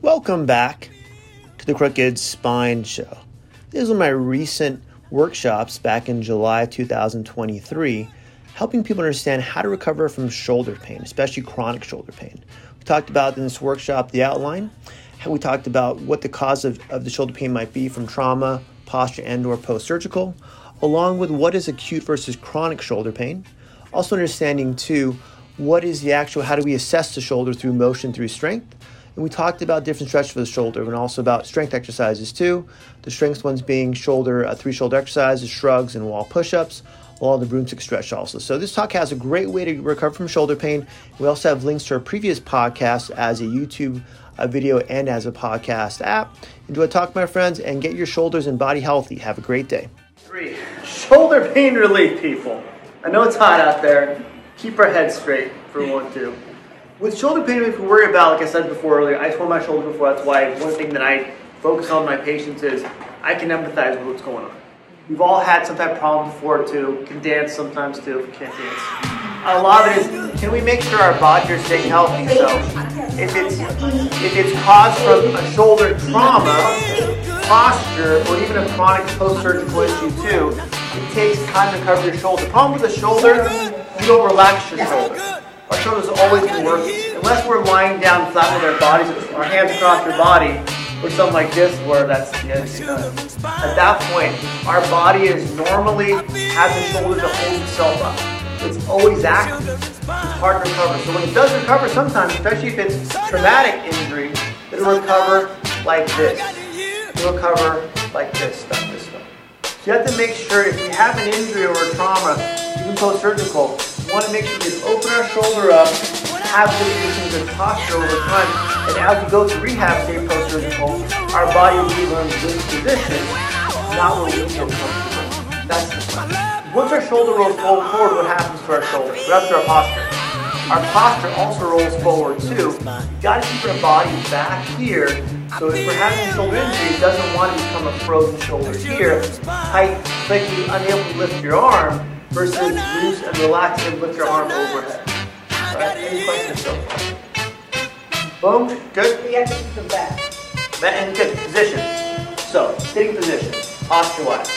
Welcome back to the Crooked Spine Show. One of my recent workshops back in July 2023, helping people understand how to recover from shoulder pain, especially chronic shoulder pain. We talked about in this workshop the outline, how we talked about what the cause of, of the shoulder pain might be from trauma, posture, and or post-surgical, along with what is acute versus chronic shoulder pain. Also understanding too, what is the actual, how do we assess the shoulder through motion, through strength, and we talked about different stretches for the shoulder and also about strength exercises too. The strength ones being shoulder, uh, three shoulder exercises, shrugs, and wall push ups, along the broomstick stretch also. So this talk has a great way to recover from shoulder pain. We also have links to our previous podcast as a YouTube uh, video and as a podcast app. Enjoy talk, my friends, and get your shoulders and body healthy. Have a great day. Three, shoulder pain relief, people. I know it's hot out there. Keep our heads straight for one, two. With shoulder pain, if we worry about, like I said before earlier, I tore my shoulder before. That's why one thing that I focus on my patients is I can empathize with what's going on. We've all had some type of problem before too. Can dance sometimes too if we can't dance. A lot of it is can we make sure our bodies are staying healthy? So if it's if it's caused from a shoulder trauma, posture, or even a chronic post-surgical issue too, it takes time to recover your shoulder. The problem with the shoulder, you don't relax your shoulders. Our shoulders always working. Unless we're lying down flat with our bodies, our hands across your body, or something like this, where that's the end. At that point, our body is normally has the shoulder to hold itself up. It's always active. It's hard to recover. So when it does recover, sometimes, especially if it's traumatic injury, it'll recover like this. It'll recover like this, stuff this way. So you have to make sure if you have an injury or a trauma, even post-surgical, want to make sure we open our shoulder up, have good positions and posture over time, and as we go to rehab, say post-surgical, our body relearns this position, not where we feel comfortable. That's the point. Once our shoulder rolls forward, what happens to our shoulder? What happens to our posture? Our posture also rolls forward too. You gotta keep our body back here. So if we're having a shoulder injury, it doesn't want to become a frozen shoulder here. Tight, clicky, unable to lift your arm versus loose and relax and lift your arm overhead. All right, any questions so far? Boom, good. We have to keep them back. And good position. So, sitting position, posture-wise.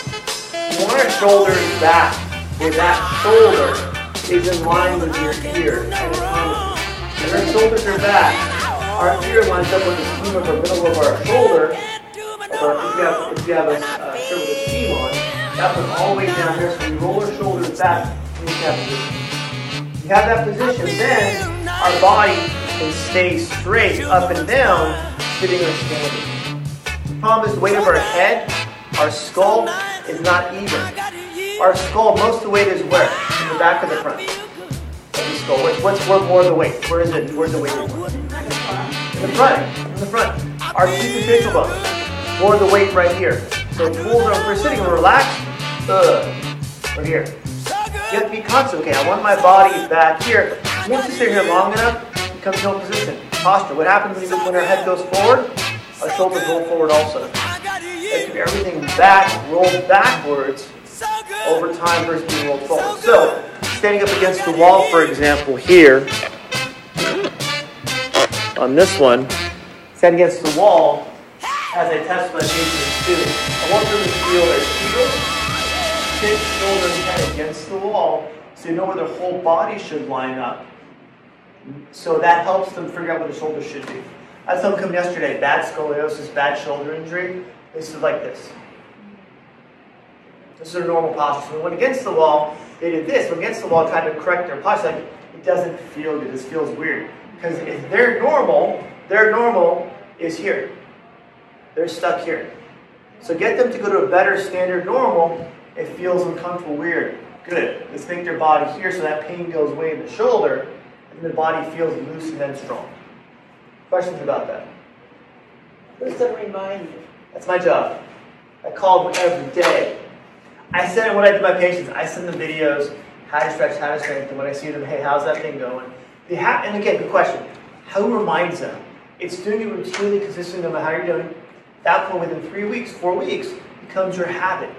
You want our shoulders back, where that shoulder is in line with your ear and our shoulders are back. Our ear lines up with the seam of the middle of our shoulder. Or if you have, if you have a uh, shirt with a seam on, that was all the way down here, so we roll our shoulders back into that position. You have that position, then our body can stay straight up and down, sitting or standing. The problem is the weight of our head, our skull, is not even. Our skull, most of the weight is where? In the back of the front. The skull. What's, what's where more of the weight? Where is it? Where's the weight? In the front. In the front. Our facial bones. More of the weight right here. So pull them. We're sitting, we're relaxed. Uh, right here. You have to be constant. Okay, I want my body back here. Once you sit here long enough, it to a position. Posture. What happens when, our head goes forward? Our shoulders roll forward also. Everything back, rolled backwards over time versus being rolled forward. So, standing up against the wall, for example, here, on this one, standing against the wall, as I test my patient's too. I want them to feel their heels hip, shoulder, head against the wall so you know where their whole body should line up. So that helps them figure out where the shoulder should be. I had someone come yesterday, bad scoliosis, bad shoulder injury. They stood like this. This is their normal posture. So when went against the wall, they did this. When against the wall, trying to correct their posture, like it doesn't feel good. This feels weird. Because if they're normal, their normal is here. They're stuck here. So get them to go to a better standard normal it feels uncomfortable, weird. Good. Let's make their body here so that pain goes away in the shoulder and the body feels loose and then strong. Questions about that? Who's going to remind you? That's my job. I call them every day. I send what I do my patients. I send them videos, how to stretch, how to strengthen. When I see them, hey, how's that thing going? They have, and again, good question. Who reminds them? It's doing it routinely, consistently, no matter how you're doing. That point, within three weeks, four weeks, becomes your habit.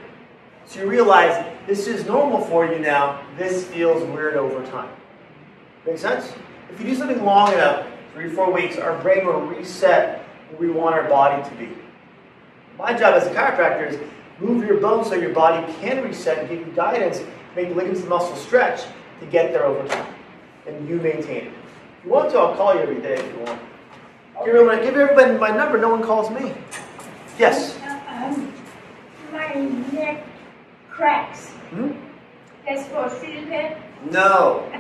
So you realize this is normal for you now. This feels weird over time. Make sense? If you do something long enough, three, four weeks, our brain will reset where we want our body to be. My job as a chiropractor is move your bones so your body can reset and give you guidance, make the ligaments and muscles stretch to get there over time. And you maintain it. If you want to, I'll call you every day if you want. Give everybody, give everybody my number, no one calls me. Yes? Um, my neck cracks. Hmm? That's for. No.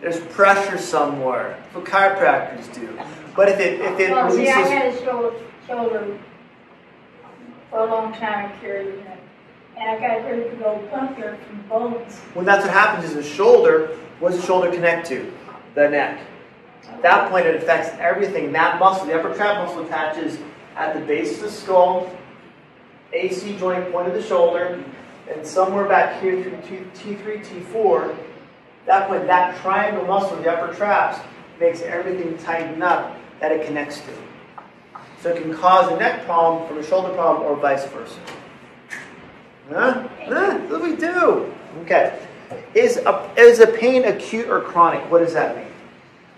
There's pressure somewhere. That's what chiropractors do. But if it if it Well, see, I had a shoulder, shoulder for a long time, I carried it. And I got a really good old puncture from bones. when that's what happens is the shoulder, what does the shoulder connect to? The neck. At that point it affects everything. That muscle, the upper trap muscle attaches at the base of the skull, AC joint point of the shoulder, and somewhere back here through T- T3, T4, at that point that triangle muscle, the upper traps, makes everything tighten up that it connects to. So it can cause a neck problem from a shoulder problem or vice versa. Huh? Huh? What we do. Okay. Is a, is a pain acute or chronic? What does that mean?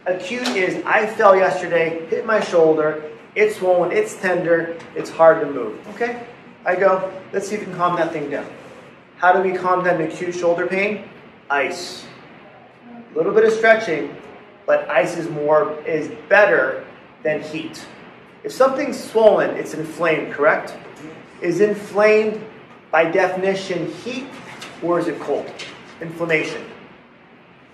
Acute is I fell yesterday, hit my shoulder, it's swollen, it's tender, it's hard to move. Okay? I go, let's see if we can calm that thing down. How do we calm down acute shoulder pain? Ice. A little bit of stretching, but ice is more is better than heat. If something's swollen, it's inflamed, correct? Is inflamed by definition heat or is it cold? Inflammation.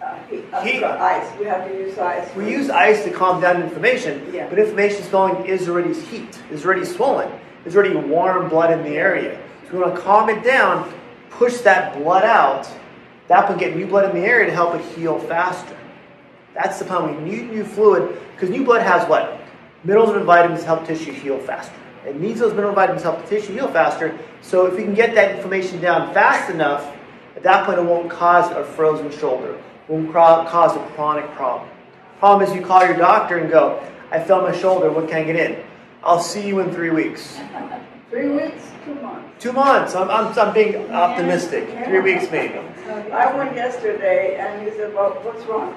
Uh, heat, Heat. Ice, we have to use ice. We use ice to calm down inflammation, Yeah. but inflammation swelling is already heat, is already swollen, is already warm blood in the area. So we want to calm it down, push that blood out. That will get new blood in the area to help it heal faster. That's the problem. We need new fluid because new blood has what? Minerals and vitamins help tissue heal faster. It needs those mineral vitamins to help the tissue heal faster. So if we can get that inflammation down fast enough, at that point it won't cause a frozen shoulder. It won't cause a chronic problem. Problem is you call your doctor and go, I fell my shoulder, what can I get in? I'll see you in three weeks. Three weeks, two months. Two months. I'm, I'm, I'm being optimistic. Three weeks maybe. I went yesterday and he said, well, what's wrong?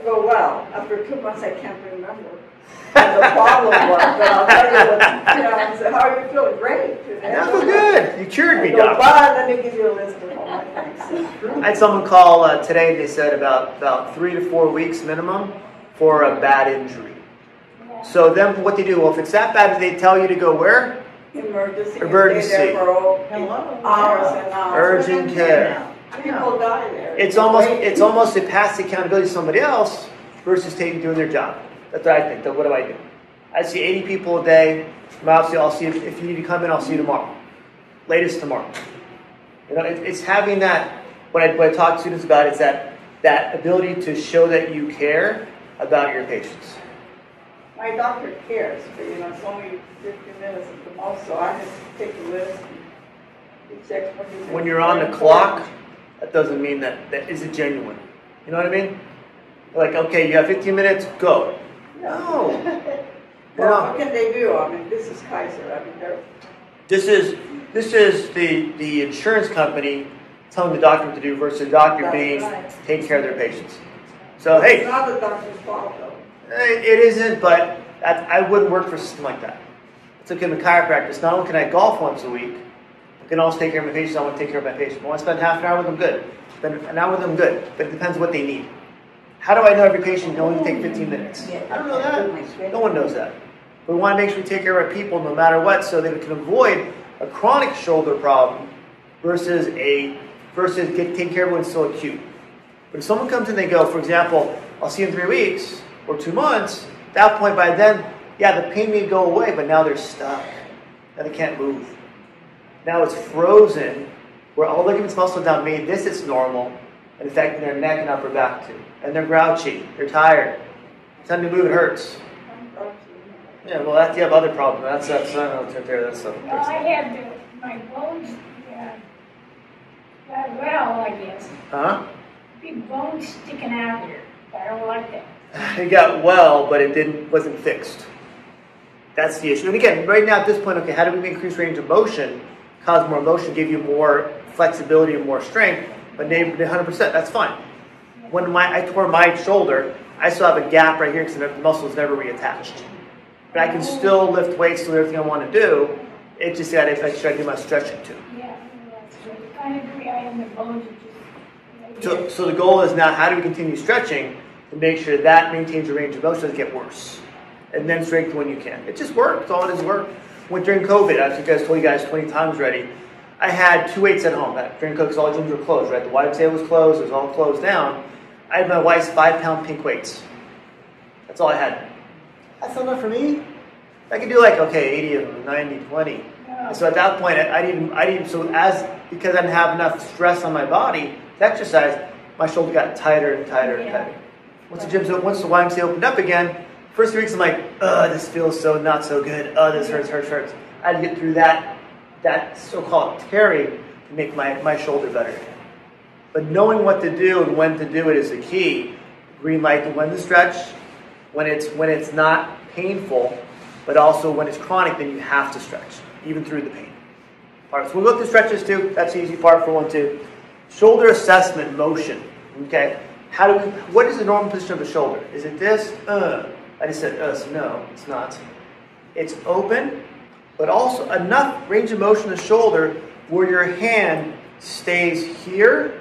I go, well, after two months, I can't remember the problem was, but I'll tell you what, you know, I said, how are you feeling? Great. today." I feel good. You cured I me, go, doctor. but let me give you a list of all my things. I had someone call uh, today. They said about about three to four weeks minimum for a bad injury. So then, what they do? Well, if it's that bad, they tell you to go where? Emergency. you Emergency. Stay there for all- Hello. hours and hours. Urgent care. People die there. It's almost it's almost a pass the accountability to somebody else versus taking doing their job. That's what I think. So what do I do? I see 80 people a day. Obviously, I'll see if, if you need to come in. I'll see you tomorrow. Latest tomorrow. You know, it, it's having that. What I, what I talk to students about is that that ability to show that you care about your patients. My doctor cares, but you know, it's only 15 minutes at the most, so I just take a list and he checks what he's. When you're on the clock, that doesn't mean that that is it genuine. You know what I mean? Like, okay, you have 15 minutes. Go. No. Well, what can they do? I mean, this is Kaiser. I mean, they're, This is this is the the insurance company telling the doctor what to do versus the doctor That's being right. taking care of their patients. So it's hey, not the doctor's fault though. Eh, it isn't, but I wouldn't work for a system like that. It's like in the chiropractic. Not only can I golf once a week, I can also take care of my patients. I want to take care of my patients. I want to spend half an hour with them. Good. Spend an hour with them. Good. But it depends what they need. How do I know every patient can only take 15 minutes? I don't know that. No one knows that. We want to make sure we take care of our people no matter what so that we can avoid a chronic shoulder problem versus a versus get taken care of when it's still acute. But if someone comes in and they go, for example, I'll see you in three weeks or two months, at that point by then, yeah, the pain may go away, but now they're stuck. Now they can't move. Now it's frozen where all ligaments muscle down made this it's normal and affecting their neck and upper back too. And they're grouchy, they're tired. Time to move, it hurts. Yeah, well, that's you have other problems. That's that's I don't know right there. That's something. Well, I have the, my bones, uh, well, I guess. Huh? Big bones sticking out here. I don't like that. It got well, but it didn't wasn't fixed. That's the issue. And again, right now at this point, okay, how do we increase range of motion, cause more motion, give you more flexibility and more strength? But maybe 100%, that's fine. When my I tore my shoulder, I still have a gap right here because the muscle is never reattached. But I can still lift weights, do everything I want to do. It just got to make sure I do my stretching too. Yeah. I agree, I am the bones. So, so the goal is now how do we continue stretching to make sure that maintains your range of motion doesn't get worse, and then strengthen when you can. It just works. All it is work. When during COVID, as you guys told you guys 20 times already, I had two weights at home. That during COVID, all the gyms were closed. Right, the YMCA was closed. It was all closed down. I had my wife's five pound pink weights. That's all I had. That's not enough for me. I could do like okay, 80 of them, 90, 20. Yeah. So at that point, I, I didn't, I didn't. So as because I didn't have enough stress on my body to exercise, my shoulder got tighter and tighter and Yeah. tighter. Once the gyms, once the YMCA opened up again, first three weeks I'm like, ugh, this feels so not so good. Oh, this hurts, hurts, hurts. I had to get through that, that so-called tearing to make my, my shoulder better. But knowing what to do and when to do it is the key. Green light to when to stretch, when it's when it's not painful, but also when it's chronic, then you have to stretch, even through the pain. All right, so we'll go through stretches too. That's the easy part for one too. Shoulder assessment motion. Okay, how do we? What is the normal position of the shoulder? Is it this? Uh, I just said uh. So no, it's not. It's open, but also enough range of motion of the shoulder where your hand stays here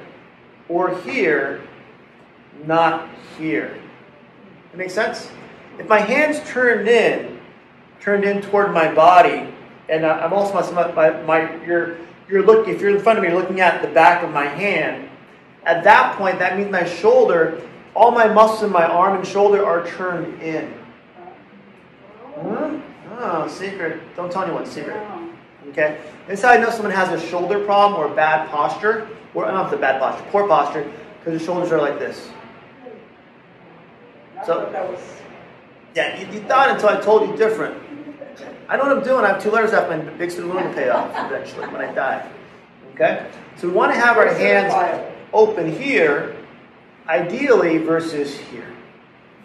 or here, not here. That makes sense? If my hand's turned in, turned in toward my body, and I'm also my, my, my you're you're looking if you're in front of me, you're looking at the back of my hand. At that point, that means my shoulder, all my muscles in my arm and shoulder are turned in. Hmm? Oh, secret. Don't tell anyone. Secret. Okay? This is how I know someone has a shoulder problem or bad posture, or not the bad posture, poor posture, because the shoulders are like this. So- thought that was, Yeah, you, you thought until I told you different. I know what I'm doing. I have two letters after my big student loan to pay off eventually when I die. Okay? So we want to have our hands open here, ideally, versus here.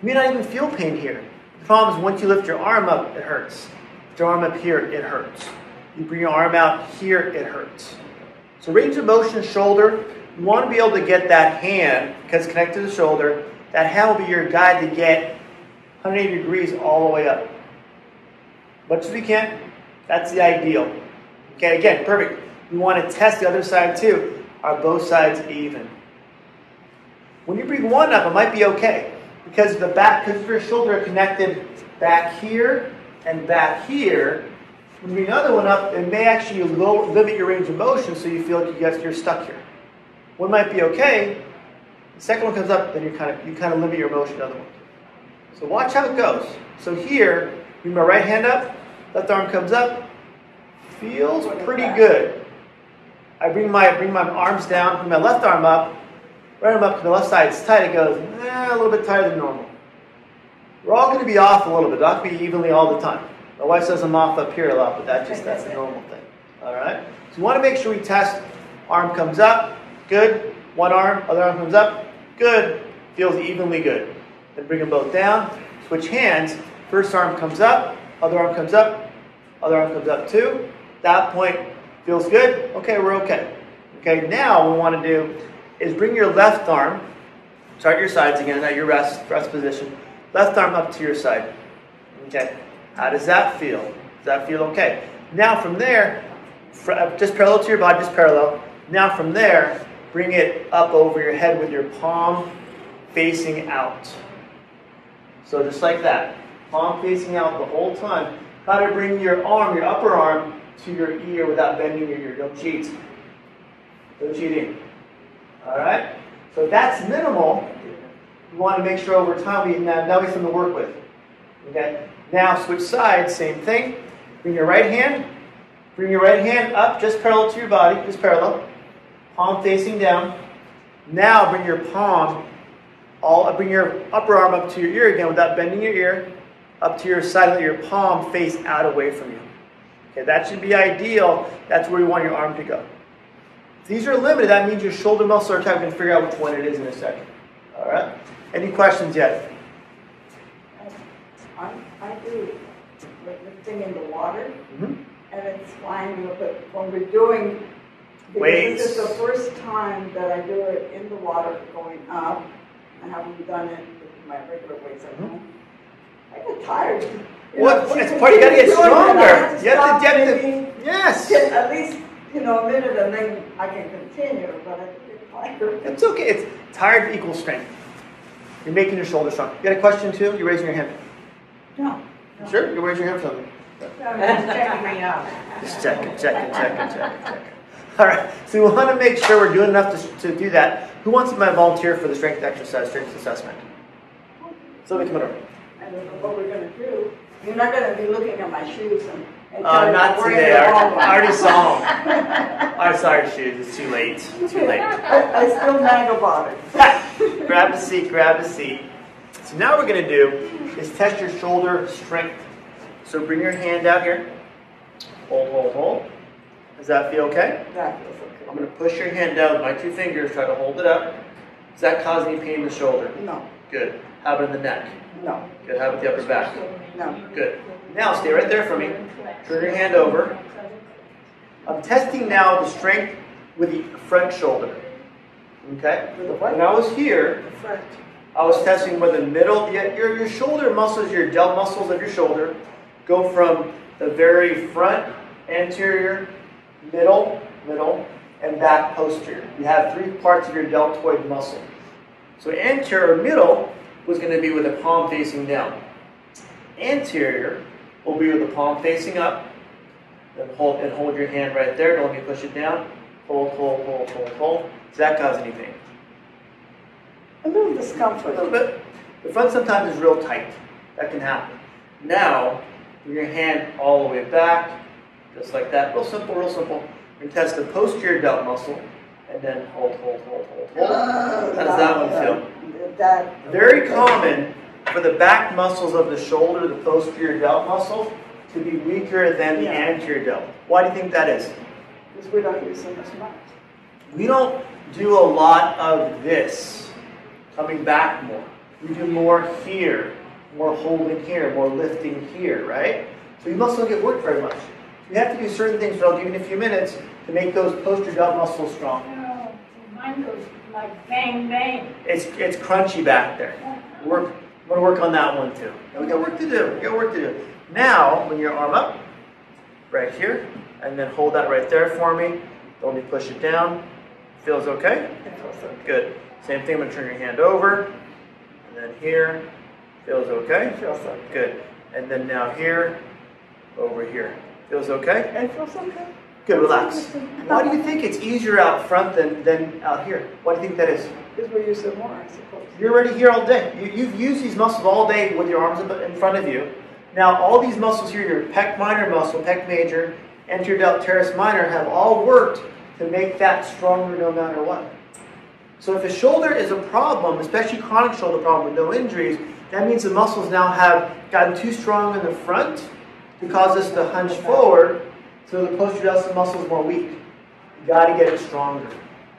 You may not even feel pain here. The problem is once you lift your arm up, it hurts. Lift your arm up here, it hurts. You bring your arm out here, it hurts. So range of motion shoulder, you want to be able to get that hand, because it's connected to the shoulder, that hand will be your guide to get 180 degrees all the way up. Much as we can, that's the ideal. Okay, again, perfect. We want to test the other side too. Are both sides even? When you bring one up, it might be okay. Because the back, because your shoulder are connected back here and back here. When you bring another one up, it may actually limit your range of motion so you feel like you guys, you're stuck here. One might be okay. The second one comes up, then you kind of you kind of limit your motion to the other one. So watch how it goes. So here, bring my right hand up, left arm comes up. Feels pretty good. I bring my bring my arms down, bring my left arm up, right arm up to the left side. It's tight. It goes eh, a little bit tighter than normal. We're all going to be off a little bit. Not be evenly all the time. My wife says I'm off up here a lot, but that's just that's a normal thing. All right. So we want to make sure we test. Arm comes up, good. One arm, other arm comes up, good. Feels evenly good. Then bring them both down. Switch hands. First arm comes up, other arm comes up, other arm comes up too. That point feels good. Okay, we're okay. Okay, now what we want to do is bring your left arm, start your sides again, at your rest rest position. Left arm up to your side. Okay, how does that feel? Does that feel okay? Now from there, uh, just parallel to your body, just parallel. Now from there, bring it up over your head with your palm facing out. So just like that, palm facing out the whole time. Try to bring your arm, your upper arm, to your ear without bending your ear. Don't cheat. Don't cheat in. All right. So that's minimal. You want to make sure over time we now, now we have something to work with. Okay. Now switch sides. Same thing. Bring your right hand. Bring your right hand up, just parallel to your body, just parallel. Palm facing down. Now bring your palm all bring your upper arm up to your ear again without bending your ear, up to your side, let your palm face out away from you. Okay, that should be ideal. That's where you want your arm to go. If these are limited, that means your shoulder muscles are tight. We can figure out which one it is in a second. All right? Any questions yet? I, I do lifting in the water, Mhm. and it's fine, but when we're doing, Weights. this is the first time that I do it in the water going up, I haven't done it with my regular weights at home. I get tired. What? know, It's part you gotta get keep doing it, I stronger. to You have to get the yes. At least, you know, a minute and then I can continue, but I get tired. It's okay. It's tired equals strength. You're making your shoulder strong. You got a question too? You're raising your hand. No. Sure, you're raising your hand for something. I'm checking me out. Just checking, checking, checking, checking, checking. All right, so we want to make sure we're doing enough to, to do that. Who wants to volunteer for the strength exercise, strength assessment? Somebody come on over. I don't know what we're gonna do. You're not gonna be looking at my shoes and. and Uh, telling me not where today. I already saw them. I'm sorry, shoes. It's too late. Too late. I, I still nag about it. grab a seat, grab a seat. So now what we're going to do is test your shoulder strength. So bring your hand out here. Hold, hold, hold. Does that feel okay? That feels okay. I'm okay. to push your hand down with my two fingers, try to hold it up. Does that cause any pain in the shoulder? No, Good. How about in the neck? no, Good. How about the upper back? No. Good. Now stay right there for me. Turn your hand over. I'm testing now the strength with the front shoulder. Okay? With When? I was here. I was testing where the middle, your, your shoulder muscles, your delt muscles of your shoulder, go from the very front, anterior, middle, middle, and back posterior. You have three parts of your deltoid muscle. So anterior, middle, was going to be with the palm facing down. Anterior will be with the palm facing up. And hold, and hold your hand right there. Don't let me push it down. Hold, hold, hold, hold, hold. Does that cause any pain? A little discomfort. A little bit. The front sometimes is real tight. That can happen. Now, bring your hand all the way back, just like that. Real simple, real simple. And test the posterior delt muscle, and then hold, hold, hold, hold, hold. How does that one feel? Uh, that. Very common for the back muscles of the shoulder, the posterior delt muscle, to be weaker than the Yeah. anterior delt. Why do you think that is? Because we don't use them as much. We don't do a lot of this, coming back more. We do more here, more holding here, more lifting here, right? So you muscles don't get worked very much. We have to do certain things, but I'll give you in a few minutes, to make those posterior delt muscles strong. No, mine goes like bang, bang. It's, it's crunchy back there. Work, I'm gonna work on that one too. We got work to do, we got work to do. Now, bring your arm up, right here, and then hold that right there for me. Don't let me push it down. Feels okay? Good. Same thing, I'm gonna turn your hand over, and then here, feels okay? Feels okay. Good. And then now here, over here. Feels okay? It feels okay. Good, relax. Why do you think it's easier out front than, than out here? Why do you think that is? Because we use it more, I suppose. You're already here all day. You, you've used these muscles all day with your arms in- front of you. Now, all these muscles here, your pec minor muscle, pec major, teres minor, have all worked to make that stronger no matter what. So if a shoulder is a problem, especially chronic shoulder problem with no injuries, that means the muscles now have gotten too strong in the front to cause us to hunch forward, so the posterior deltoid muscle is more weak. You got to get it stronger.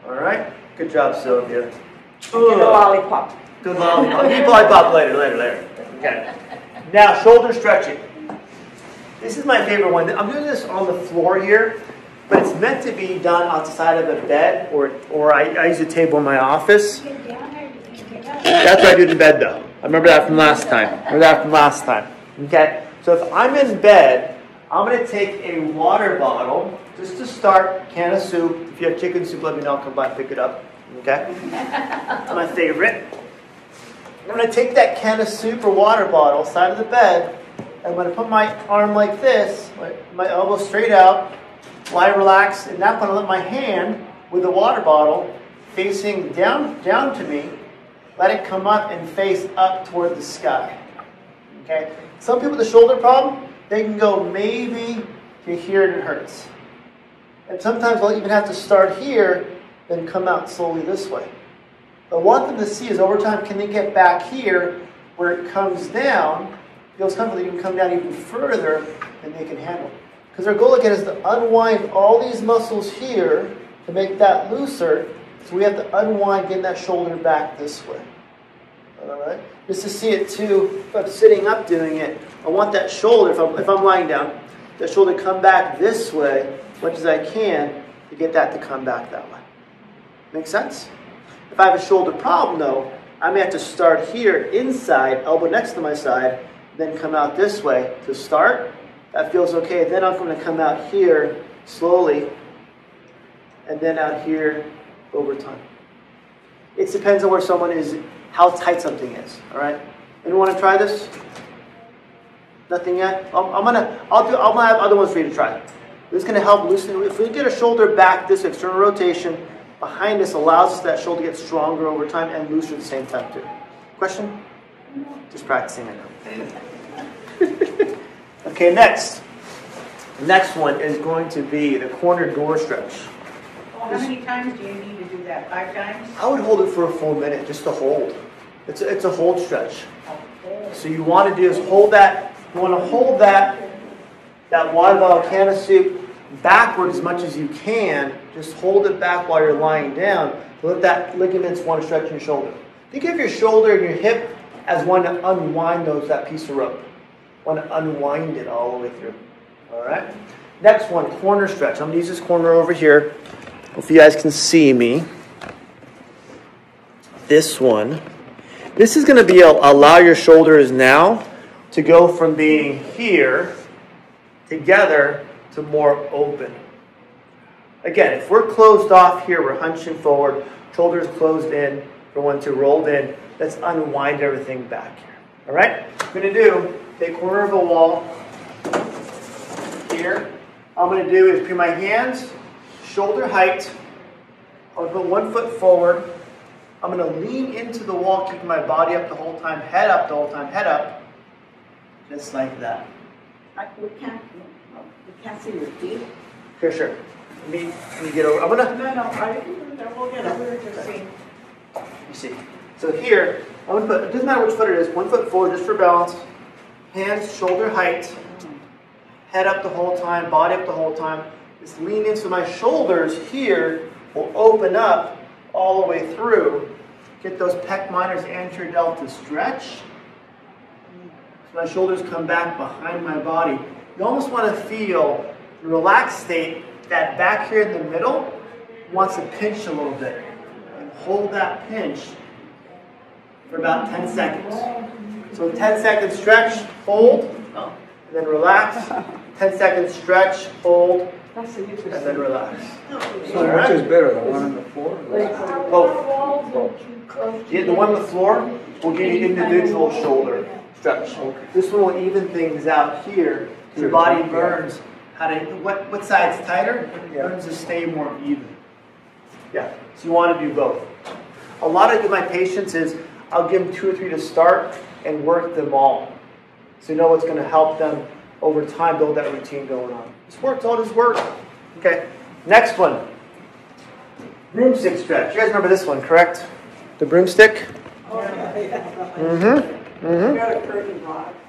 All right? Good job, Sylvia. Get a lollipop. Good lollipop. I'll give lollipop later, later, later. Okay. Now, shoulder stretching. This is my favorite one. I'm doing this on the floor here, but it's meant to be done outside of a bed, or, or I, I use a table in my office. Get down there, you can get up. That's what I do in bed, though. I remember that from last time. remember that from last time. Okay? So if I'm in bed, I'm going to take a water bottle, just to start, can of soup. If you have chicken soup, let me know. I'll come by and pick it up. Okay? My favorite. I'm going to take that can of soup or water bottle, side of the bed, I'm going to put my arm like this, my, my elbow straight out, lie relaxed, and now I'm going to let my hand with the water bottle facing down, down to me, let it come up and face up toward the sky. Okay? Some people with a shoulder problem, they can go maybe to here and it hurts. And sometimes I'll even have to start here, then come out slowly this way. But I want them to see is over time, can they get back here where it comes down, feels comfortable, you can come down even further than they can handle. Because our goal again is to unwind all these muscles here to make that looser. So we have to unwind, getting that shoulder back this way. All right? Just to see it too, if I'm sitting up doing it, I want that shoulder, if I'm, if I'm lying down, that shoulder come back this way as much as I can to get that to come back that way. Make sense? If I have a shoulder problem though, I may have to start here inside, elbow next to my side, then come out this way to start. That feels okay. Then I'm going to come out here slowly, and then out here over time. It depends on where someone is, how tight something is. All right. Anyone want to try this? Nothing yet. I'm, I'm gonna. I'll do. I'm gonna have other ones for you to try. This is gonna help loosen. If we get a shoulder back, this external rotation behind us allows us that shoulder to get stronger over time and looser at the same time too. Question? Just practicing. I know. okay. Next. The next one is going to be the corner door stretch. Well, how many times do you need to do that? Five times? I would hold it for a full minute just to hold. It's a, it's a hold stretch. So you want to do is hold that. You want to hold that that wide volcano soup backward as much as you can. Just hold it back while you're lying down. Let that ligaments want to stretch your shoulder. Think of your shoulder and your hip as one to unwind those that piece of rope. Want to unwind it all the way through. All right. Next one, corner stretch. I'm gonna use this corner over here. If you guys can see me. This one. This is to be a, allow your shoulders now to go from being here together to more open. Again, if we're closed off here, we're hunching forward, shoulders closed in, for one to rolled in. Let's unwind everything back here. All right? I'm going to do, take corner of the wall here. All I'm going to do is put my hands shoulder height. I'll put one foot forward. I'm going to lean into the wall, keeping my body up the whole time, head up the whole time, head up. Just like that. I- We can't, we can't see your feet. Sure, sure. Let me, me get over. I'm going to, No, no, I, we'll get We it. were just saying, you see. So here, I'm going to put, it doesn't matter which foot it is, one foot forward just for balance. Hands shoulder height. Head up the whole time, body up the whole time. Just lean in so my shoulders here will open up all the way through. Get those pec minors, anterior delta stretch. So my shoulders come back behind my body. You almost want to feel the relaxed state that back here in the middle wants to pinch a little bit. And hold that pinch for about 10 seconds. So 10 second stretch, hold, and then relax. 10 second stretch, hold, and then relax. So which is better, the one on the floor? Both. Yeah, the one on the floor will give you individual shoulder stretch. This one will even things out here. Your body burns. How to what what side's tighter? Burns to stay more even. Yeah. So you want to do both. A lot of my patients is I'll give them two or three to start and work them all. So you know what's going to help them over time build that routine going on. This works, all this work. Okay. Next one. Broomstick stretch. You guys remember this one, correct? The broomstick? Oh, yeah, yeah. Mm-hmm. Mm-hmm.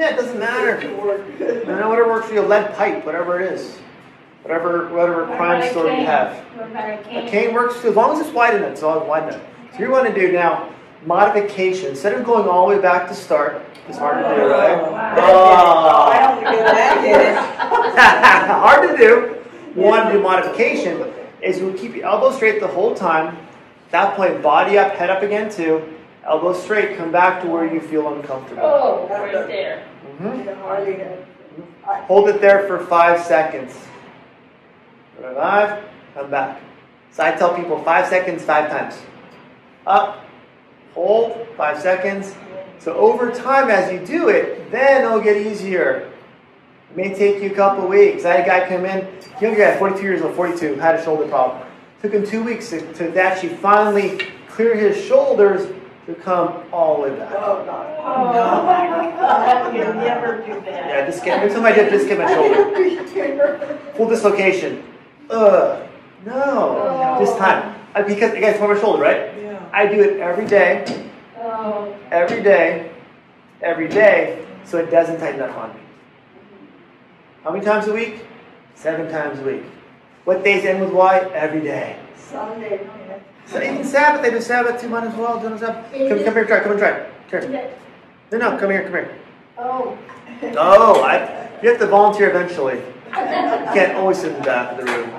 Yeah, it doesn't matter. To work. You know, whatever works for you, lead pipe, whatever it is. Whatever whatever crime story you have. What about a A cane? cane works too, as long as it's wide enough, it's always wide enough. So you want to do now modification. Instead of going all the way back to start, it's hard to do, right? Oh, ah. I don't get that, hard to do. You want to do modification is you keep your elbows straight the whole time. At that point, body up, head up again too. Elbows straight, come back to where you feel uncomfortable. Oh, right there. Mhm. I hardly get it. I- Hold it there for five seconds. Five, come back. So I tell people five seconds, five times. Up, hold, five seconds. So over time, as you do it, then it'll get easier. It may take you a couple weeks. I had a guy come in, young guy, 42 years old, 42, had a shoulder problem. Took him two weeks to, to actually finally clear his shoulders to come all the way back. Oh, God. Oh, my God, you never do that. Yeah, just get, every time I did, just get my shoulder. Full dislocation. Ugh. No. This time. Uh, because, again, it's on my shoulder, right? Yeah. I do it every day, Oh, every day, every day, so it doesn't tighten up on me. How many times a week? Seven times a week. What days end with Y? Every day. Sunday, yeah. So even Sabbath, they do Sabbath too, might as well. Do Sabbath. Come, come here, try. Come and try. Come here. No, no, come here, come here. oh. Oh, I, you have to volunteer eventually. You can't always sit in the back of the room.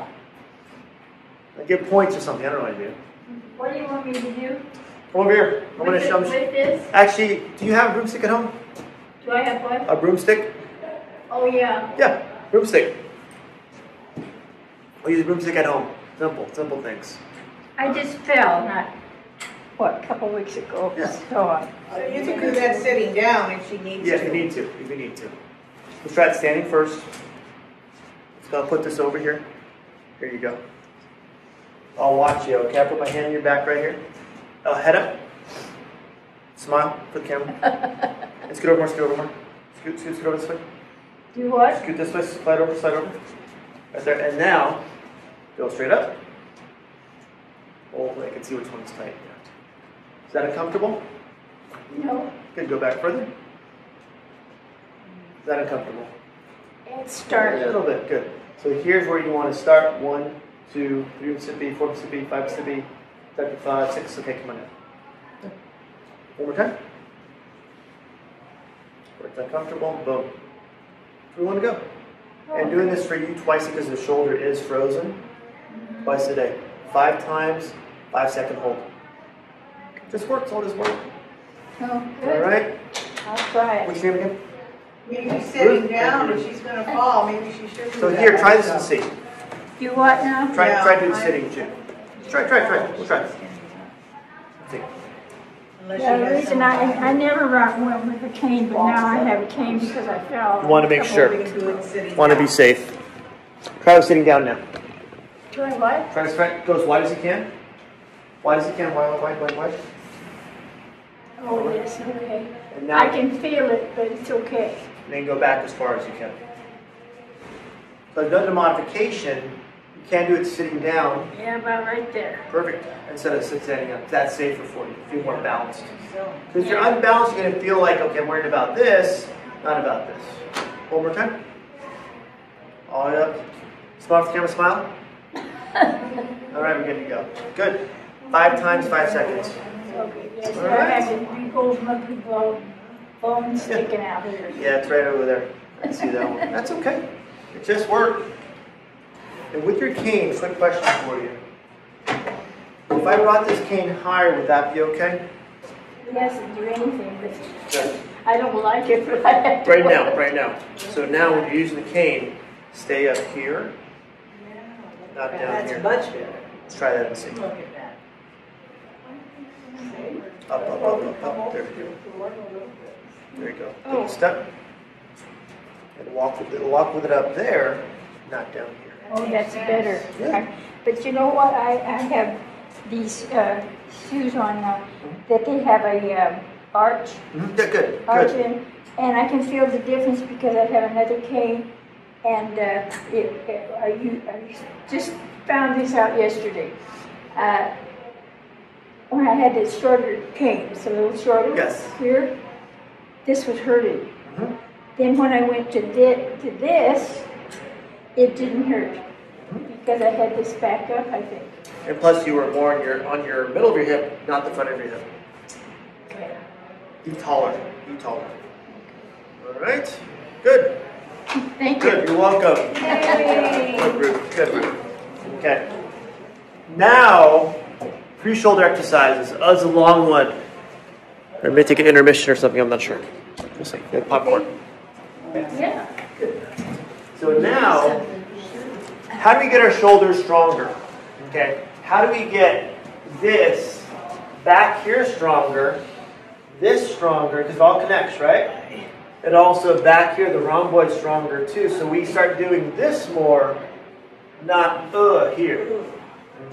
I get points or something. I don't know what I do. What do you want me to do? Come over here. I'm gonna With show. this- Actually, do you have a broomstick at home? do I have what? A broomstick? Oh, yeah. Yeah, broomstick. I'll use a broomstick at home. Simple, simple things. I just fell, not, what, a couple weeks ago. Yeah. So uh, So you can do that sitting down if she needs to. Yeah, if you need to, if you need to. Let's try it standing first. So I'll put this over here. Here you go. I'll watch you, okay? I put my hand on your back right here. Oh, head up. Smile for the camera. and scoot over more, scoot over more. Scoot, scoot, scoot over this way. Do what? Scoot this way, slide over, slide over. Right there. And now, go straight up. Oh, I can see which one's tight. Is that uncomfortable? No, Good, go back further. Is that uncomfortable? it A little bit, good. So here's where you want to start. One, two, three Mississippi, four Mississippi, five Mississippi, seven, five, six. Okay, come on in. One more time. Where it's uncomfortable, boom. We want to go. And doing this for you twice because the shoulder is frozen. Twice a day. Five times, five second hold. Just works, all this work. Oh, All good. right? I'll try it. What's your name again? Maybe sitting down, if she's gonna fall, maybe she should do So that here, try this and also. see. Do what now? Try, Yeah, try doing I- sitting too. Try, try, try. We'll try. Let's see. Unless she Yeah, the has reason I, I never run went with a cane, but now I have a cane because I fell. You wanna make sure. We weeks can do ago. it sitting Want to be safe. Try sitting down now. Do I what? Try to stretch, go as wide as you can. Wide as you can, wide, wide, wide, wide. Oh, yes, okay. And I can feel it, but it's okay. then go back as far as you can. So done the modification, you can do it sitting down, Yeah, about right there. perfect, instead of sitting standing up. That's safer for you, feel more balanced. So, Because if you're unbalanced, you're gonna feel like, okay, I'm worried about this, not about this. One more time. All the way up. Smile for the camera, smile. All right, we're good to go. Good. Five times, five seconds. Okay, yes, All I right. have the big old monkey bone, bone sticking out here. Yeah, it's right over there. I see that one. That's okay. It just worked. And with your cane, quick question for you. If I brought this cane higher, would that be okay? Yes, and do anything, but Good. I don't like it, but I have to. Right now, right now. So now when you're using the cane, stay up here, not down That's here. much better. Let's try that and see. Look at that. Up, up, up, up, up. There we go. There you go. Take Oh. a step. And walk with it, walk with it up there, not down here. Oh, that's better. Yeah. But you know what, I, I have these, uh, shoes on, uh, that they have a, um, arch, Mhm, Yeah, good, arch good. in, and I can feel the difference because I have another cane, and, uh, it, it- I, I just found this out yesterday. Uh, When I had this shorter cane, it's a little shorter. Yes. Here, this was hurting. Mhm. Then when I went to thi, to this, it didn't hurt, because I had this back up, I think. And plus, you were more on your on your middle of your hip, not the front of your hip. Be taller. Be taller. All right. Good. Thank you. Good. You're welcome. Good, Ruth. Good, Ruth. Okay. Now, pre-shoulder exercises. Uh, it's a long one. Or may take an intermission or something. I'm not sure. We'll see. Get popcorn. Yeah. Good. So now, how do we get our shoulders stronger? Okay. How do we get this back here stronger, this stronger, because it all connects, right? And also back here, the rhomboid stronger too. So we start doing this more, not uh here.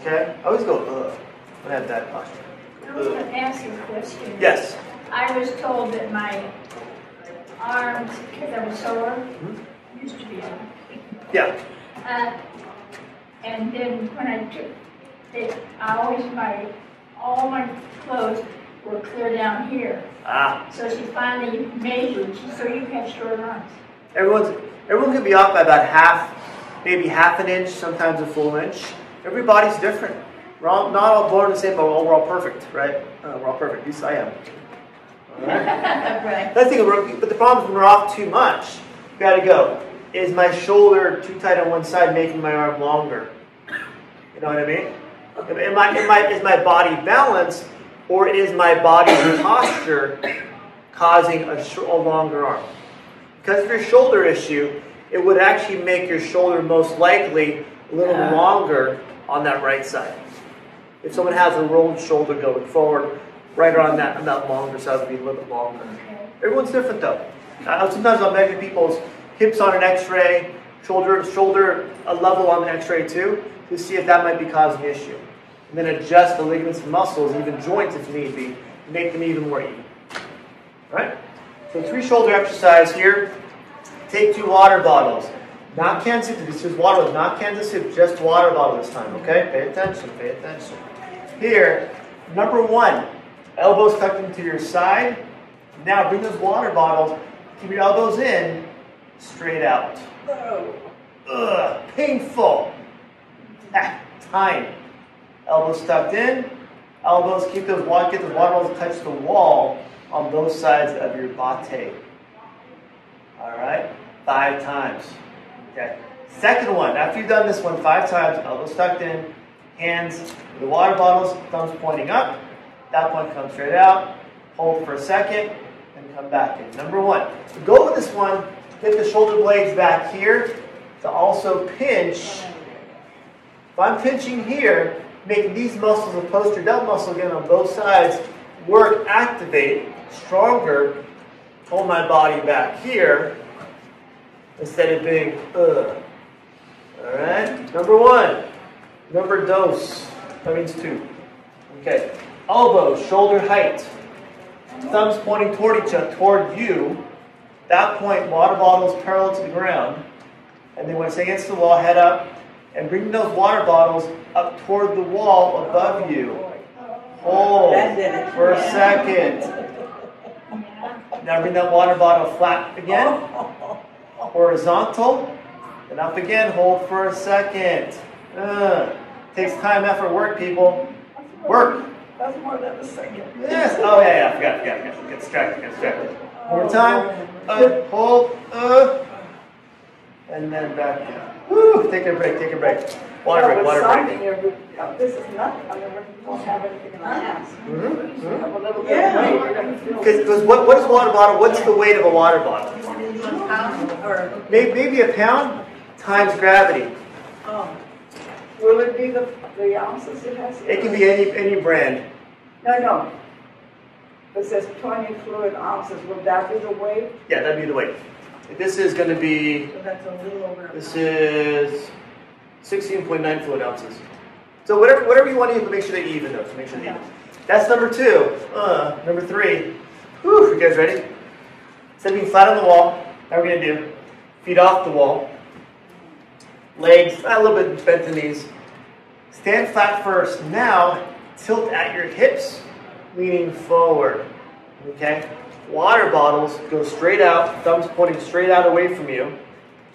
Okay? I always go uh when I have that posture. I was going to ask you a question. Yes. I was told that my arms, because I was sore, Hmm? used to be, Yeah. uh, and then when I took it, I always, my, all my clothes were clear down here. Ah. So she finally measured, so you have short arms. Everyone's everyone can be off by about half, maybe half an inch, sometimes a full inch. Everybody's different. We're all not all born the same, but we're all perfect, right? Uh, we're all perfect. At least I am. All right. Right. That's the thing, but the problem is when we're off too much, we gotta go. Is my shoulder too tight on one side, making my arm longer? You know what I mean? Am I, am I, is my body balanced, Or is my body's posture causing a, sh- a longer arm? Because of your shoulder issue, it would actually make your shoulder most likely a little longer on that right side. If someone has a rolled shoulder going forward, right on that on that longer side would be a little bit longer. Everyone's different though. Uh, sometimes I'll measure people's hips on an X-ray, shoulder shoulder a level on the X-ray too, to see if that might be causing an issue. And then adjust the ligaments and muscles, even joints if need be, to make them even more even. Right? So three shoulder exercise here. Take two water bottles. Not Kansas City, this is water not Kansas City, just water bottle this time, okay? Pay attention, pay attention. Here, number one, elbows tucked into your side. Now bring those water bottles, keep your elbows in, straight out. Oh. Ugh, painful. Ah, time. Elbows tucked in, elbows, keep those water, get those water bottles touch the wall on both sides of your bate. All right, five times. Okay. Second one, after you've done this one five times, elbows tucked in, hands the water bottles, thumbs pointing up. That point comes straight out. Hold for a second and come back in. Number one. Go with this one, get the shoulder blades back here to also pinch. If I'm pinching here, making these muscles, the posterior delt muscle again on both sides, work, activate, stronger, hold my body back here instead of being, ugh. All right? Number one, number dos. That means two. Okay. elbow, shoulder height. Thumbs pointing toward each other, toward you. That point, water bottles parallel to the ground. And then when it's against the wall, head up and bring those water bottles up toward the wall above you. Hold for a second. Now bring that water bottle flat again, horizontal, and up again. Hold for a second. Uh, takes time, effort, work, people. Work. That's more than a second. Yes. Oh yeah, yeah. Forgot, forgot, forgot. Get distracted. Get distracted. One more time. Uh, hold. Uh, and then back down. Woo, take a break. Take a break. Water break. Water break. break. This is nothing, I mean, we don't have anything in our hands. Mm-hmm. We have a little bit of Yeah. we're gonna feel. Because what, what is a water bottle? What's the weight of a water bottle? One pound or, Maybe, maybe a pound times gravity. oh, Will it be the, the ounces it has? It can be any any brand. No, no. It says twenty fluid ounces, would that be the weight? Yeah, that'd be the weight. This is going to be. that's a little over. This is 16.9 fluid ounces. So whatever whatever you want to use, but make sure they're even those. So make sure they're even. That's number two. Uh, number three. Whew, you guys ready? Instead of being flat on the wall, now we're gonna do feet off the wall, legs a little bit bent the knees. Stand flat first. Now tilt at your hips, leaning forward. Okay. Water bottles go straight out, thumbs pointing straight out away from you.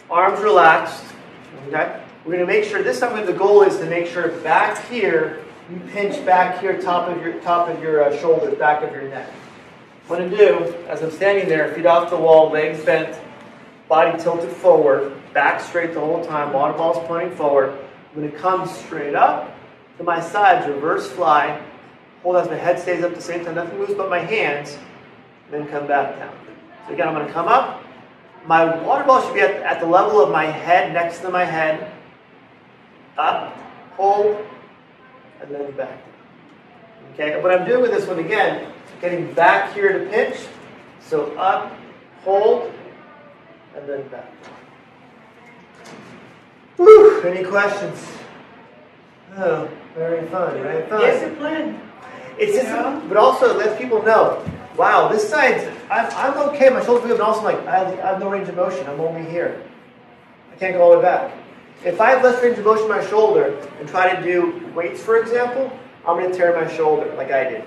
Arms relaxed. Okay. We're gonna make sure this time the goal is to make sure back here you pinch back here, top of your top of your uh, shoulders, back of your neck. What I'm gonna do as I'm standing there, feet off the wall, legs bent, body tilted forward, back straight the whole time, water balls pointing forward. I'm gonna come straight up to my sides, reverse fly. Hold as my head stays up at the same time, nothing moves but my hands, then come back down. So again, I'm gonna come up. My water ball should be at, at the level of my head, next to my head. Up, hold, and then back down. Okay, what I'm doing with this one again, getting back here to pinch. So up, hold, and then back. Whew, any questions? Oh, very fun, right? Fun. Discipline. It's just, Yeah. but also lets people know, wow, this side's, I'm, I'm okay, my shoulder's good, but also like, I have, I have no range of motion, I'm only here. I can't go all the way back. If I have less range of motion in my shoulder and try to do weights, for example, I'm going to tear my shoulder like I did.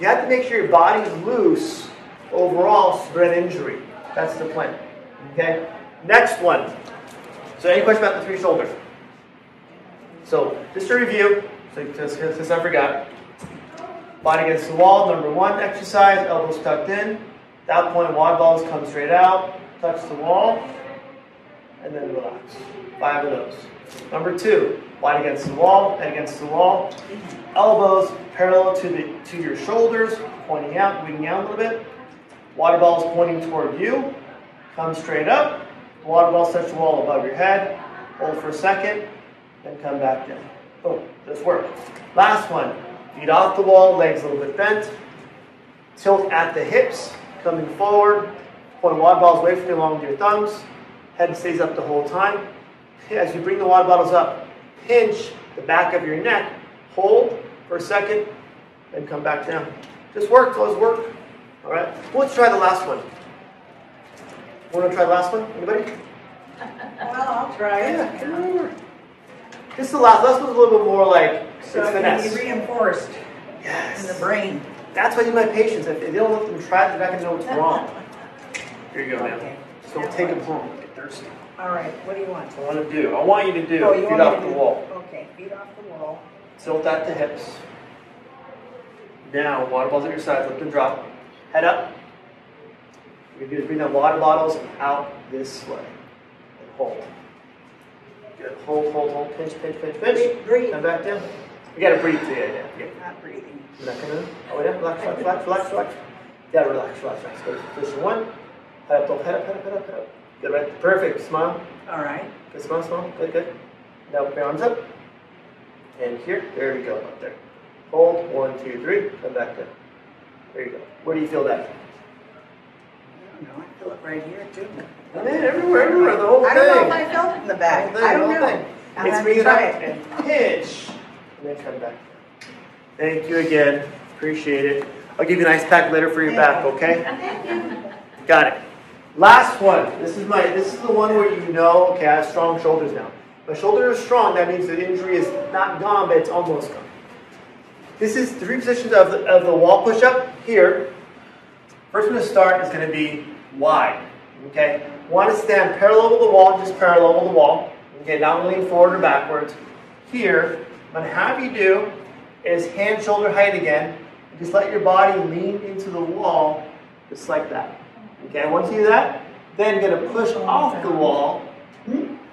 You have to make sure your body's loose overall to prevent injury. That's the plan. Okay? Next one. So, any question about the three shoulders? So, just to review, since I forgot. Body against the wall, number one exercise, elbows tucked in. At that point, wide balls come straight out, touch the wall, and then relax. Five of those. Number two, body against the wall, head against the wall. Elbows parallel to the to your shoulders, pointing out, moving out a little bit. Water balls pointing toward you. Come straight up. Water ball touch the wall above your head. Hold for a second, then come back down. Boom. This worked. Last one. Feet off the wall, legs a little bit bent. Tilt at the hips, coming forward. Point water bottles away from you along with your thumbs. Head stays up the whole time. As you bring the water bottles up, pinch the back of your neck. Hold for a second, then come back down. Just worked, always work. All right. Well, Let's try the last one. Want to try the last one? Anybody? Well, I'll try it. Yeah, come over. This is the last. Last one's a little bit more like So it's it can be finesse. reinforced in the brain. That's why I do my patients. If they don't let them try it, they're not gonna know what's wrong. Here you go, man. Okay. So take them home. Get thirsty. All right, what do you want? I want to do. I want you to do. Oh, you feet want me off the do- wall. Okay, feet off the wall. Tilt at the hips. Now, water balls at your sides. Lift and drop. Head up. You're gonna bring the water bottles out this way. And hold. Good. Hold, hold, hold. Pinch, pinch, pinch, pinch. Breathe, breathe. Come back down. You gotta breathe too. Yeah, yeah. yeah. Not breathing. You're not gonna. Oh, yeah. Relax, relax, relax, relax, relax. Yeah, relax, relax, relax. Good. Position one. Head up, head up, head up, head up, head up. Good, right? Perfect. Smile. All right. Good, smile, smile. Good, good. Now put your arms up. And here. There we go. Up there. Hold. One, two, three. Come back down. There you go. Where do you feel that? I don't know, I feel it right here too. Man, everywhere, everywhere. The whole I thing. don't know if I felt it in the back. I don't whole know. thing. I'll It's have bring to it up try it. and pinch. And then come back. Thank you again. Appreciate it. I'll give you an ice pack later for your back, okay? Got it. Last one. This is my this is the one where you know, okay, I have strong shoulders now. My shoulders are strong, that means the injury is not gone, but it's almost gone. This is three positions of the, of the wall push-up here. First one to start is going to be wide. Okay? Want to stand parallel with the wall, just parallel with the wall. Okay, not lean forward or backwards. Here, what I'm to have you do is hand shoulder height again. Just let your body lean into the wall, just like that. Okay, once you do that, then going to push off the wall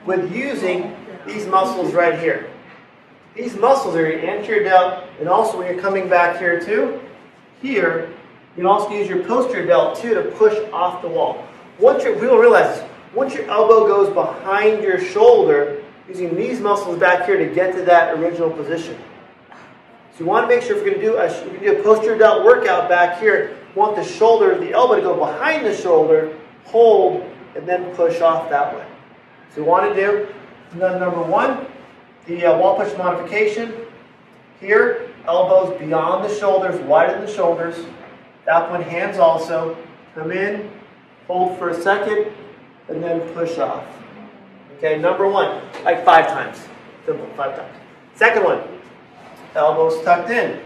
with using these muscles right here. These muscles are your anterior delt, and also when you're coming back here too, here, you can also use your posterior delt too to push off the wall. Once your, people realize this, once your elbow goes behind your shoulder, using these muscles back here to get to that original position. So you want to make sure if you're going to do a, if you're do a posterior delt workout back here, you want the shoulder, the elbow to go behind the shoulder, hold, and then push off that way. So you want to do num- number one, the uh, wall push modification. Here, elbows beyond the shoulders, widen the shoulders. That one, hands also. Come in, hold for a second, and then push off. Okay, number one, like five times. Simple, five times. Second one, elbows tucked in.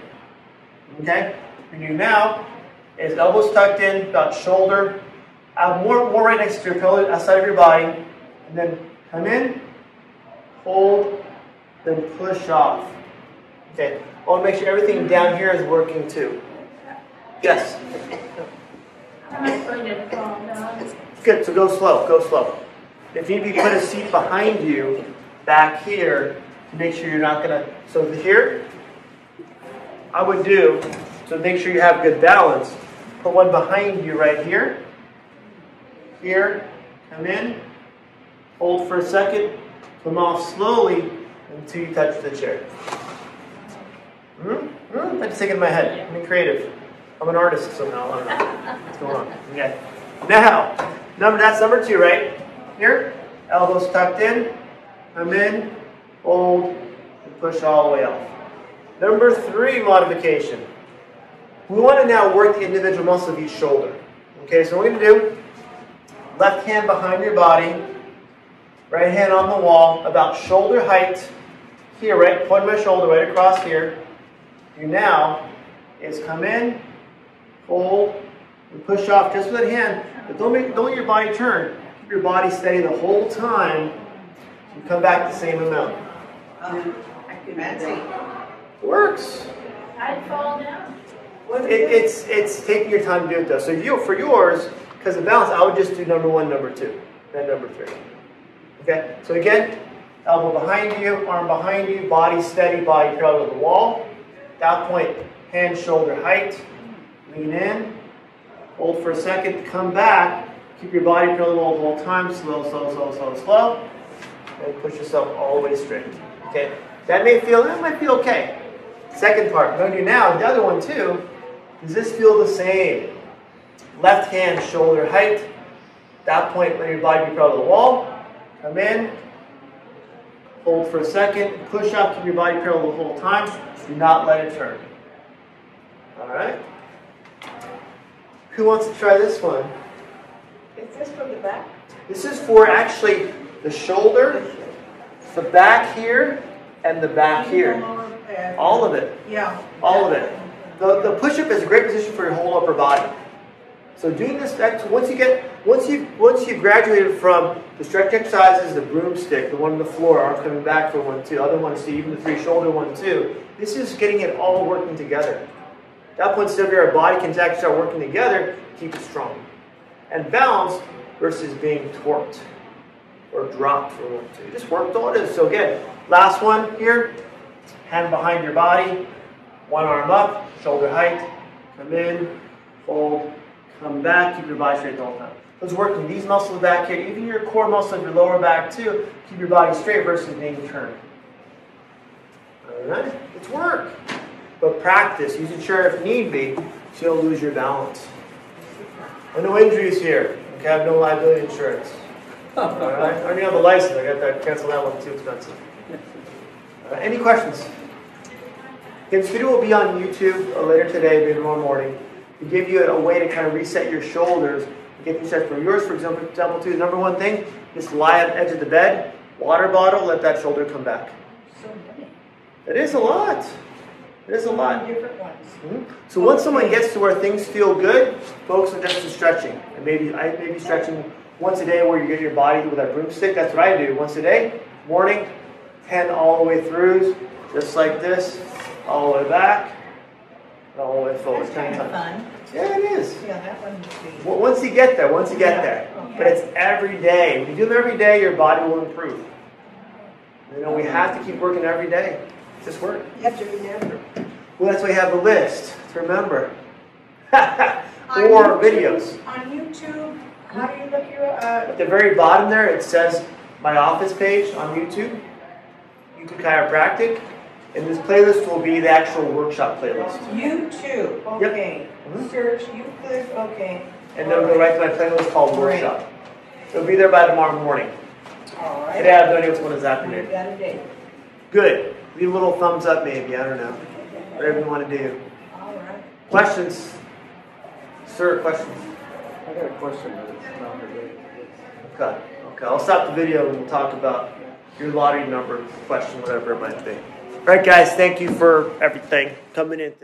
Okay, you do now is elbows tucked in, about shoulder, uh, more, more right next to your pillow, outside of your body, and then come in, hold, then push off. Okay, I want to make sure everything down here is working too. Yes, I'm down. good. So go slow, go slow. If you need to put a seat behind you, back here, to make sure you're not gonna. So here, I would do to make sure you have good balance. Put one behind you right here. Here, come in, hold for a second, come off slowly until you touch the chair. Hmm? Hmm? That's sticking in my head. I'm creative. I'm an artist somehow. I don't know what's going on. Okay. Now, number that's number two, right? Here, elbows tucked in, come in, hold, and push all the way off. Number three modification. We want to now work the individual muscle of each shoulder. Okay, so we're going to do, left hand behind your body, right hand on the wall, about shoulder height. Here, right, point my shoulder right across here. You now is come in, hold, and push off just with that hand. But don't make don't let your body turn. Keep your body steady the whole time. You come back the same amount. Um, I can Fancy. Works. I'd fall down. It, it's it's taking your time to do it though. So you for yours, because of balance, I would just do number one, number two, then number three. Okay. So again, elbow behind you, arm behind you, body steady, body parallel to the wall. At that point, hand shoulder height. Lean in. Hold for a second. Come back. Keep your body parallel the whole time. Slow, slow, slow, slow, slow. And push yourself all the way straight. Okay. That may feel that might feel okay. Second part. I'm going to do now the other one too. Does this feel the same? Left hand shoulder height. That point, let your body be parallel to the wall. Come in. Hold for a second. Push up. Keep your body parallel the whole time. Do not let it turn. All right. Who wants to try this one? Is this for the back? This is for actually the shoulder, the back here, and the back here. All of it. Yeah. All of it. The, the push-up is a great position for your whole upper body. So doing this, that's, once you get, once you once you've graduated from the stretch exercises, the broomstick, the one on the floor, arms coming back for one, two, other one, see even the three shoulder one, two. This is getting it all working together. At that point, of your body can actually start working together, keep it strong. And balance versus being torqued or dropped for one, two. Just work all it is. So again, last one here, hand behind your body, one arm up, shoulder height, come in, fold, come back, keep your body straight all the whole time. Let's work in these muscles back here, even your core muscle of your lower back too. Keep your body straight versus being turned. All right, it's work. But practice, use a chair if need be, so you'll lose your balance. And no injuries here. Okay, I have no liability insurance. All right, I already have a license. I got that. Cancel that one. Too expensive. Uh, any questions? This video will be on YouTube uh, later today, maybe tomorrow morning, to give you a way to kind of reset your shoulders, get things set for yours. For example, example two, number one thing, just lie on the edge of the bed, water bottle, let that shoulder come back. So many. It is a lot. Is a lot. of Different ones. Mhm. So once someone gets to where things feel good, focus on just the stretching. And maybe I maybe stretching once a day where you get your body with that broomstick. That's what I do once a day. Morning, 10 all the way through, just like this, all the way back, and all the way forward. That's 10 kind of fun. Yeah, it is. Yeah, that one be. Well, Once you get there, once you get there. Okay. But it's every day. When you do them every day, your body will improve. You know, we have to keep working every day. Just work. You have to remember. Well, that's why you have a list to remember. On or YouTube- videos. On YouTube, how do you look your, uh, At the very bottom there, it says my office page on YouTube, Euclid Chiropractic, and this playlist will be the actual workshop playlist. YouTube, Yep. okay. Mhm. Search Euclid, okay. And then go right to my playlist called Great. Workshop. It'll be there by tomorrow morning. All right. Today I have no idea what's going to You afternoon. got a date. Good. Leave a little thumbs up maybe, I don't know. Whatever you want to do. All right. Questions? Sir, questions? I got a question, but it's not related. Okay. Okay, I'll stop the video and we'll talk about your lottery number question, whatever it might be. All right, guys, thank you for everything coming in today.